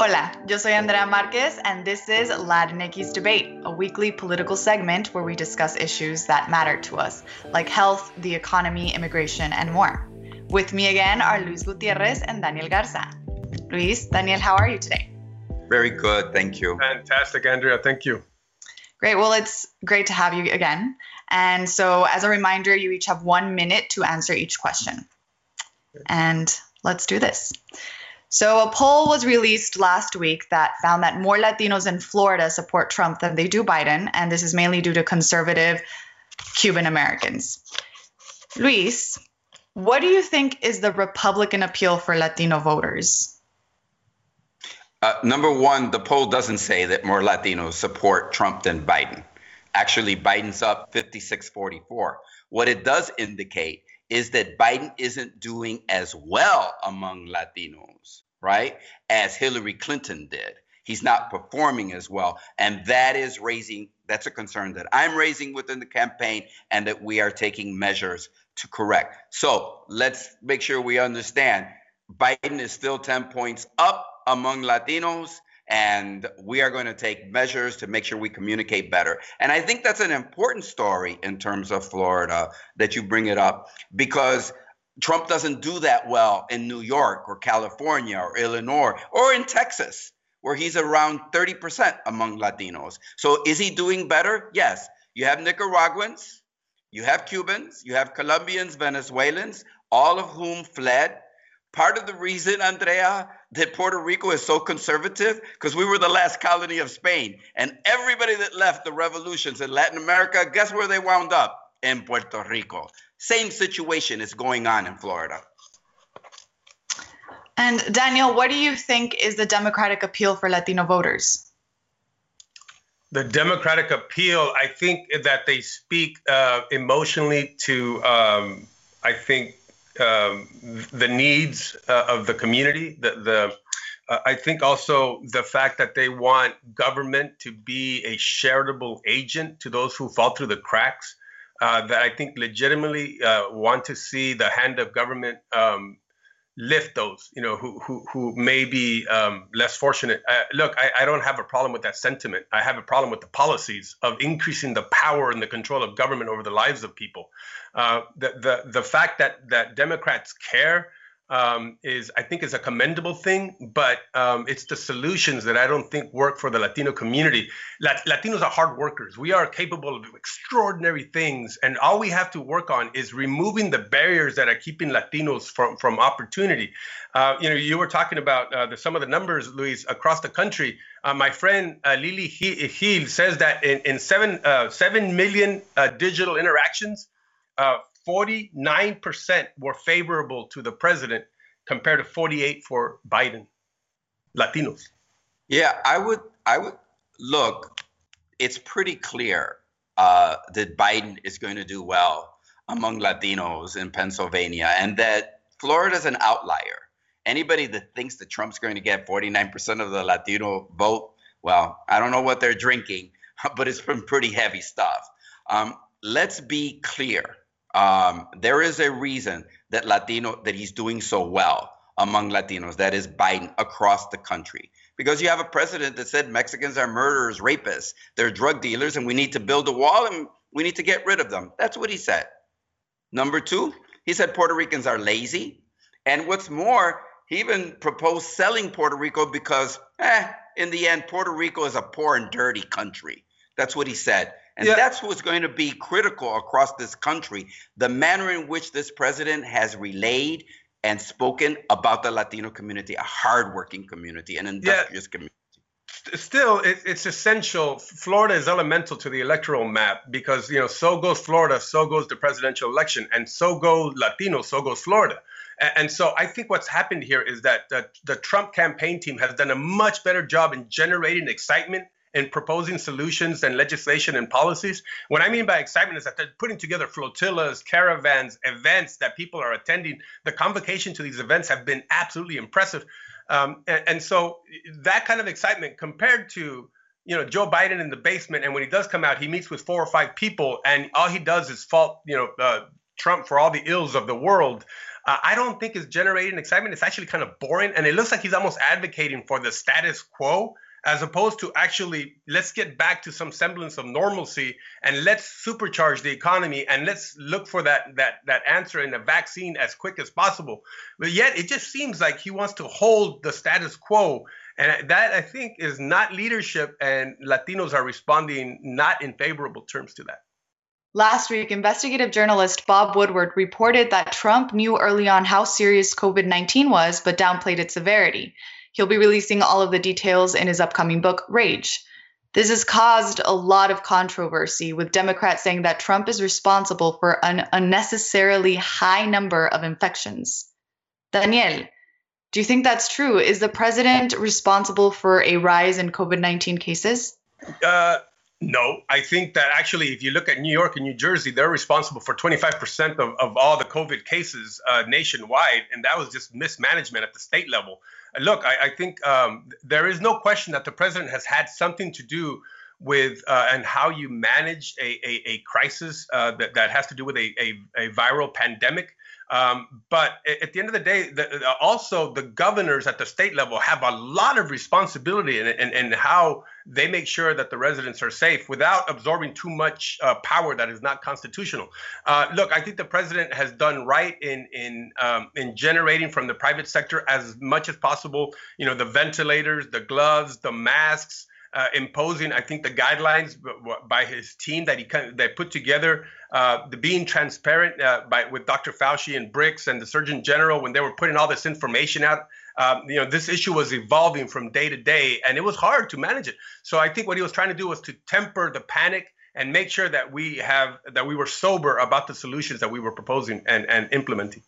Hola, yo soy Andrea Marquez, and this is Latinx Debate, a weekly political segment where we discuss issues that matter to us, like health, the economy, immigration, and more. With me again are Luis Gutierrez and Daniel Garza. Luis, Daniel, how are you today? Very good, thank you. Fantastic, Andrea, thank you. Great, well, it's great to have you again. And so, as a reminder, you each have one minute to answer each question. And let's do this. So, a poll was released last week that found that more Latinos in Florida support Trump than they do Biden, and this is mainly due to conservative Cuban Americans. Luis, what do you think is the Republican appeal for Latino voters? Uh, number one, the poll doesn't say that more Latinos support Trump than Biden. Actually, Biden's up 56 44. What it does indicate is that Biden isn't doing as well among Latinos, right, as Hillary Clinton did. He's not performing as well. And that is raising, that's a concern that I'm raising within the campaign and that we are taking measures to correct. So let's make sure we understand Biden is still 10 points up among Latinos and we are going to take measures to make sure we communicate better. And I think that's an important story in terms of Florida that you bring it up because Trump doesn't do that well in New York or California or Illinois or in Texas, where he's around 30% among Latinos. So is he doing better? Yes. You have Nicaraguans, you have Cubans, you have Colombians, Venezuelans, all of whom fled Part of the reason, Andrea, that Puerto Rico is so conservative, because we were the last colony of Spain. And everybody that left the revolutions in Latin America, guess where they wound up? In Puerto Rico. Same situation is going on in Florida. And Daniel, what do you think is the Democratic appeal for Latino voters? The Democratic appeal, I think that they speak uh, emotionally to, um, I think, um, the needs uh, of the community. The, the uh, I think also the fact that they want government to be a charitable agent to those who fall through the cracks. Uh, that I think legitimately uh, want to see the hand of government um, lift those, you know, who who, who may be um, less fortunate. Uh, look, I, I, don't have a problem with that sentiment. I have a problem with the policies of increasing the power and the control of government over the lives of people. Uh, the the the fact that that Democrats care um, is I think is a commendable thing, but um, it's the solutions that I don't think work for the Latino community. Lat- Latinos are hard workers. We are capable of extraordinary things, and all we have to work on is removing the barriers that are keeping Latinos from from opportunity. Uh, you know, you were talking about uh, the, some of the numbers, Luis, across the country. Uh, my friend uh, Lily Hill says that in, in seven uh, seven million uh, digital interactions. 49% were favorable to the president compared to 48 for Biden. Latinos. Yeah, I would I would look, it's pretty clear uh, that Biden is going to do well among Latinos in Pennsylvania and that Florida's an outlier. Anybody that thinks that Trump's going to get 49% of the Latino vote, well, I don't know what they're drinking, but it's been pretty heavy stuff. Um, let's be clear um, there is a reason that Latino that he's doing so well among Latinos. That is Biden across the country because you have a president that said Mexicans are murderers, rapists, they're drug dealers, and we need to build a wall and we need to get rid of them. That's what he said. Number two, he said Puerto Ricans are lazy, and what's more, he even proposed selling Puerto Rico because, eh, in the end, Puerto Rico is a poor and dirty country. That's what he said. And yeah. that's what's going to be critical across this country the manner in which this president has relayed and spoken about the Latino community, a hardworking community, an industrious yeah. community. Still, it's essential. Florida is elemental to the electoral map because you know so goes Florida, so goes the presidential election, and so go Latinos, so goes Florida. And so I think what's happened here is that the, the Trump campaign team has done a much better job in generating excitement in proposing solutions and legislation and policies. What I mean by excitement is that they're putting together flotillas, caravans, events that people are attending. The convocation to these events have been absolutely impressive. Um, and, and, so that kind of excitement compared to you know Joe Biden in the basement, and when he does come out, he meets with four or five people, and all he does is fault you know uh, Trump for all the ills of the world. uh, I don't think is generating excitement. It's actually kind of boring, and it looks like he's almost advocating for the status quo as opposed to actually let's get back to some semblance of normalcy and let's supercharge the economy and let's look for that that that answer in a vaccine as quick as possible. But yet it just seems like he wants to hold the status quo. And that i think is not leadership and latinos are responding not in favorable terms to that. Last week, investigative journalist Bob Woodward reported that Trump knew early on how serious COVID 19 was, but downplayed its severity. He'll be releasing all of the details in his upcoming book, Rage. This has caused a lot of controversy, with Democrats saying that Trump is responsible for an unnecessarily high number of infections. Daniel, do you think that's true? Is the president responsible for a rise in COVID 19 cases? Uh, no, I think that actually, if you look at New York and New Jersey, they're responsible for 25% of, of all the COVID cases uh, nationwide, and that was just mismanagement at the state level. Uh, look, I, I think um, there is no question that the president has had something to do with uh, and how you manage a, a, a crisis uh, that, that has to do with a, a, a viral pandemic. Um, but at the end of the day, the, also the governors at the state level have a lot of responsibility in, in, in, how they make sure that the residents are safe without absorbing too much uh, power that is not constitutional. Uh, look, I think the president has done right in in um, in generating from the private sector as much as possible. You know, the ventilators, the gloves, the masks uh, imposing, I think, the guidelines by his team that he that put together, uh, the being transparent uh, by with Dr. Fauci and Birx and the Surgeon General when they were putting all this information out. Um, you know, this issue was evolving from day to day, and it was hard to manage it. So I think what he was trying to do was to temper the panic and make sure that we have that we were sober about the solutions that we were proposing and, and implementing.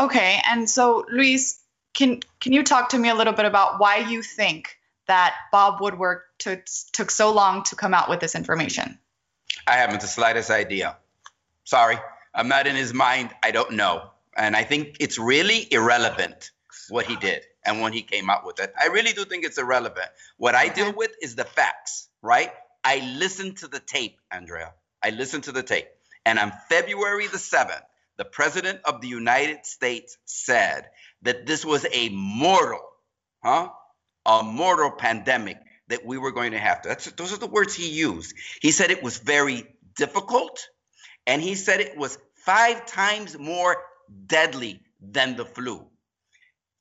Okay, and so Luis, can can you talk to me a little bit about why you think that Bob Woodward took, took so long to come out with this information? I haven't the slightest idea. Sorry, I'm not in his mind. I don't know. And I think it's really irrelevant what he did and when he came out with it. I really do think it's irrelevant. What I deal with is the facts, right? I listened to the tape, Andrea. I listened to the tape. And on February the 7th, the President of the United States said that this was a mortal, huh? a mortal pandemic that we were going to have to. That's, those are the words he used. He said it was very difficult, and he said it was five times more deadly than the flu.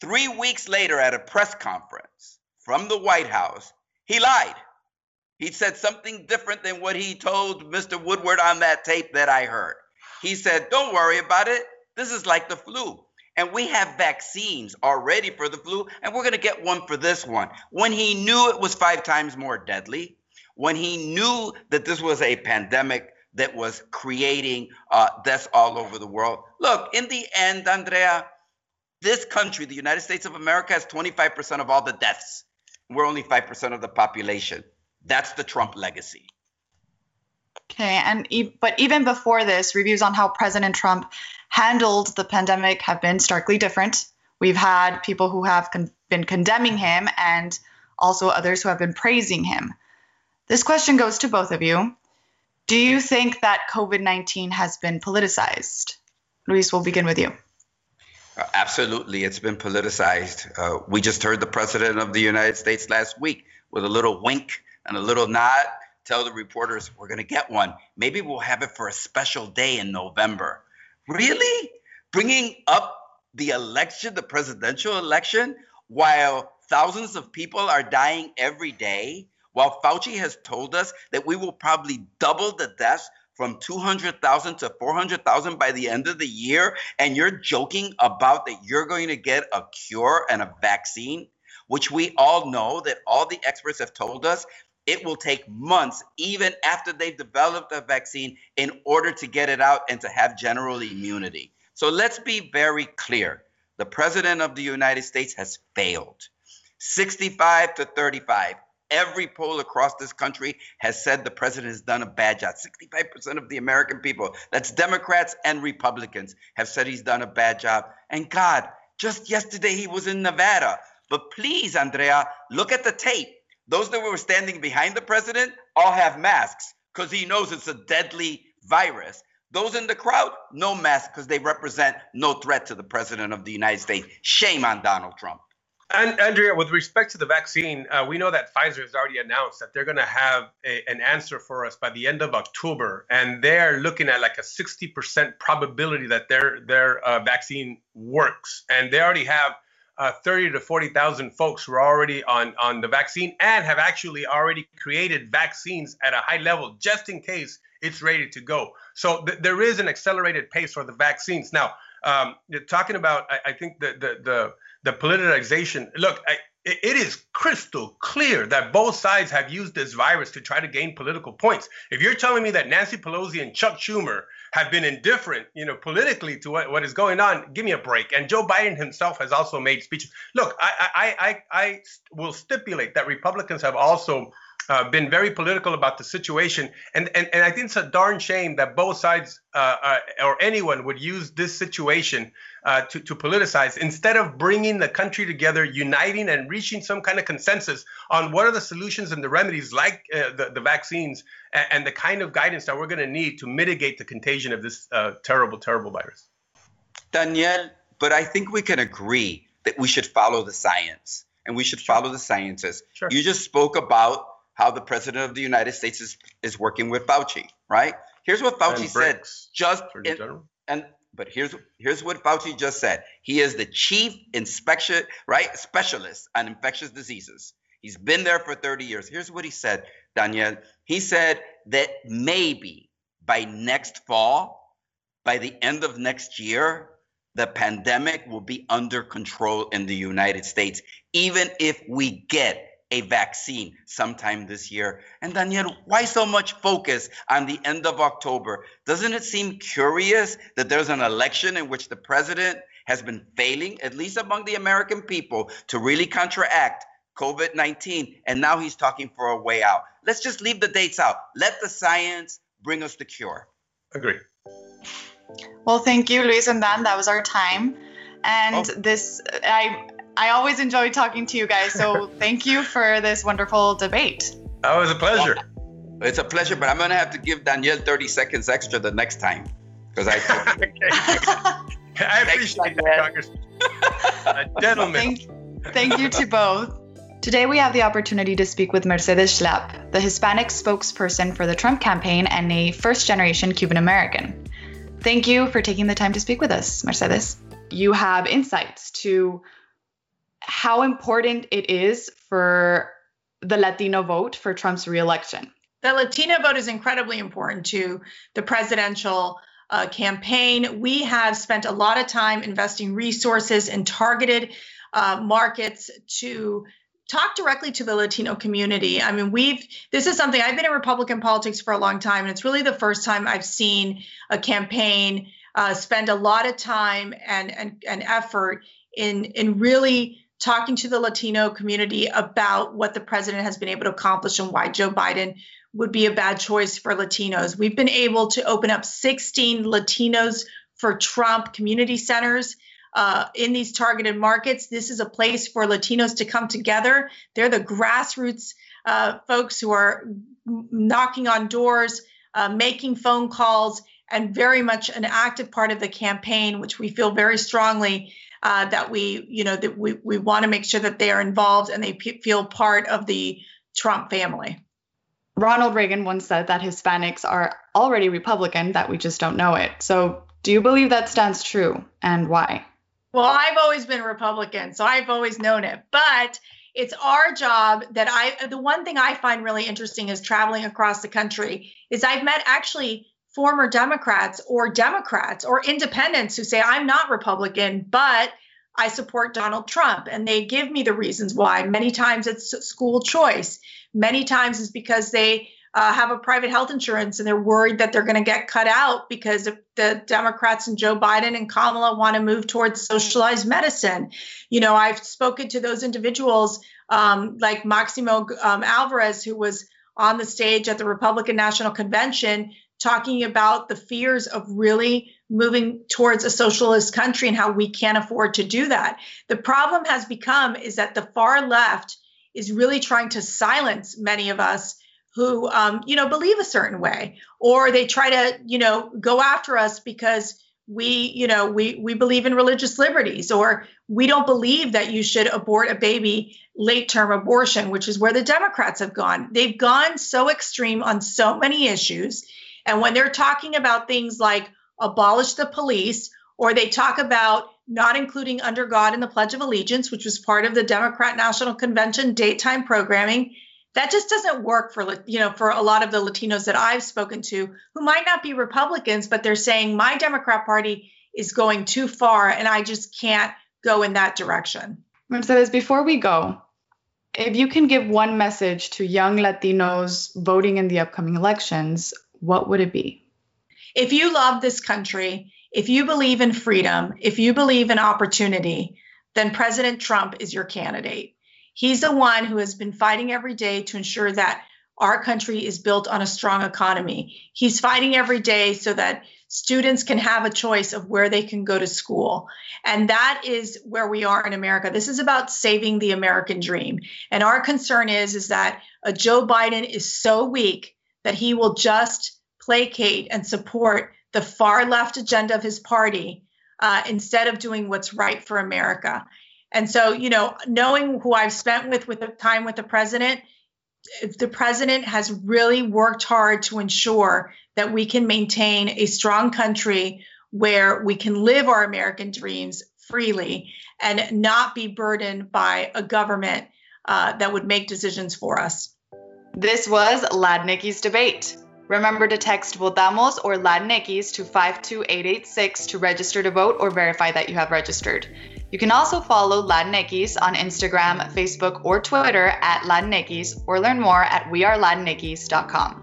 Three weeks later, at a press conference from the White House, he lied. He said something different than what he told Mr. Woodward on that tape that I heard. He said, Don't worry about it. This is like the flu. And we have vaccines already for the flu, and we're going to get one for this one. When he knew it was five times more deadly, when he knew that this was a pandemic that was creating uh, deaths all over the world. Look, in the end, Andrea, this country, the United States of America, has 25% of all the deaths. We're only 5% of the population. That's the Trump legacy. Okay, and but even before this, reviews on how President Trump handled the pandemic have been starkly different. We've had people who have con- been condemning him and also others who have been praising him. This question goes to both of you. Do you think that COVID 19 has been politicized? Luis, we'll begin with you. Uh, absolutely, it's been politicized. Uh, we just heard the President of the United States last week with a little wink and a little nod tell the reporters we're going to get one. Maybe we'll have it for a special day in November. Really? Bringing up the election, the presidential election, while thousands of people are dying every day, while Fauci has told us that we will probably double the deaths from 200,000 to 400,000 by the end of the year, and you're joking about that you're going to get a cure and a vaccine, which we all know that all the experts have told us it will take months, even after they've developed a vaccine, in order to get it out and to have general immunity. So let's be very clear. The president of the United States has failed. 65 to 35. Every poll across this country has said the president has done a bad job. 65% of the American people, that's Democrats and Republicans, have said he's done a bad job. And God, just yesterday he was in Nevada. But please, Andrea, look at the tape. Those that were standing behind the president all have masks because he knows it's a deadly virus. Those in the crowd, no mask because they represent no threat to the president of the United States. Shame on Donald Trump. And Andrea, with respect to the vaccine, uh, we know that Pfizer has already announced that they're going to have a, an answer for us by the end of October, and they're looking at like a 60% probability that their their uh, vaccine works, and they already have uh, 30 to 40,000 folks who are already on on the vaccine and have actually already created vaccines at a high level just in case it's ready to go. So th- there is an accelerated pace for the vaccines now. Um, talking about, I, I think the the the the politicization. Look, I, it is crystal clear that both sides have used this virus to try to gain political points. If you're telling me that Nancy Pelosi and Chuck Schumer have been indifferent, you know, politically to what, what is going on, give me a break. And Joe Biden himself has also made speeches. Look, I I I, I will stipulate that Republicans have also uh, been very political about the situation. And, and, and I think it's a darn shame that both sides uh, uh, or anyone would use this situation uh, to, to politicize instead of bringing the country together, uniting and reaching some kind of consensus on what are the solutions and the remedies like uh, the, the vaccines and, and, the kind of guidance that we're going to need to mitigate the contagion of this uh, terrible, terrible virus. Daniel, but I think we can agree that we should follow the science and we should follow the scientists. Sure. You just spoke about how the president of the United States is, is working with Fauci, right? Here's what Fauci said. Just in, and but here's here's what Fauci just said. He is the chief inspection right specialist on infectious diseases. He's been there for 30 years. Here's what he said, Daniel. He said that maybe by next fall, by the end of next year, the pandemic will be under control in the United States, even if we get a vaccine sometime this year. And Daniel, why so much focus on the end of October? Doesn't it seem curious that there's an election in which the president has been failing, at least among the American people, to really counteract COVID 19? And now he's talking for a way out. Let's just leave the dates out. Let the science bring us the cure. Agree. Well, thank you, Luis and Dan. That was our time. And oh. this, I I always enjoy talking to you guys. So thank you for this wonderful debate. Oh, it was a pleasure. It's a pleasure, but I'm going to have to give Danielle 30 seconds extra the next time because I. I appreciate that, Congressman. Uh, gentlemen. Thank, thank you to both. Today, we have the opportunity to speak with Mercedes Schlapp, the Hispanic spokesperson for the Trump campaign and a first generation Cuban American. Thank you for taking the time to speak with us, Mercedes. You have insights to how important it is for the Latino vote for Trump's reelection. The Latino vote is incredibly important to the presidential uh, campaign. We have spent a lot of time investing resources in targeted uh, markets to talk directly to the Latino community. I mean, we've this is something I've been in Republican politics for a long time, and it's really the first time I've seen a campaign uh, spend a lot of time and and, and effort in in really talking to the Latino community about what the president has been able to accomplish and why Joe Biden would be a bad choice for Latinos. We've been able to open up 16 Latinos for Trump community centers. Uh, in these targeted markets, this is a place for Latinos to come together. They're the grassroots uh, folks who are knocking on doors, uh, making phone calls, and very much an active part of the campaign, which we feel very strongly uh, that we, you know, that we, we want to make sure that they are involved and they p- feel part of the Trump family. Ronald Reagan once said that Hispanics are already Republican, that we just don't know it. So, do you believe that stands true and why? Well, I've always been Republican, so I've always known it. But it's our job that I, the one thing I find really interesting is traveling across the country, is I've met actually former Democrats or Democrats or independents who say, I'm not Republican, but I support Donald Trump. And they give me the reasons why. Many times it's school choice, many times it's because they uh, have a private health insurance and they're worried that they're going to get cut out because the Democrats and Joe Biden and Kamala want to move towards socialized medicine. You know, I've spoken to those individuals um, like Maximo um, Alvarez, who was on the stage at the Republican National Convention talking about the fears of really moving towards a socialist country and how we can't afford to do that. The problem has become is that the far left is really trying to silence many of us who, um, you know, believe a certain way, or they try to, you know, go after us because we, you know, we we believe in religious liberties, or we don't believe that you should abort a baby late term abortion, which is where the Democrats have gone. They've gone so extreme on so many issues. And when they're talking about things like abolish the police, or they talk about not including under God in the Pledge of Allegiance, which was part of the Democrat National Convention daytime programming, that just doesn't work for you know for a lot of the Latinos that I've spoken to who might not be Republicans, but they're saying my Democrat Party is going too far, and I just can't go in that direction. Mercedes, before we go, if you can give one message to young Latinos voting in the upcoming elections, what would it be? If you love this country, if you believe in freedom, if you believe in opportunity, then President Trump is your candidate. He's the one who has been fighting every day to ensure that our country is built on a strong economy. He's fighting every day so that students can have a choice of where they can go to school. And that is where we are in America. This is about saving the American dream. And our concern is is that a Joe Biden is so weak that he will just placate and support the far left agenda of his party uh, instead of doing what's right for America. And so, you know, knowing who I've spent with with the time with the president, the president has really worked hard to ensure that we can maintain a strong country where we can live our American dreams freely and not be burdened by a government uh, that would make decisions for us. This was Latinx Debate. Remember to text Votamos or Latinx to 52886 to register to vote or verify that you have registered. You can also follow Latinx on Instagram, Facebook, or Twitter at Latinx or learn more at wearelatinx.com.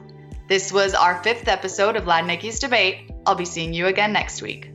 This was our fifth episode of Latinx Debate. I'll be seeing you again next week.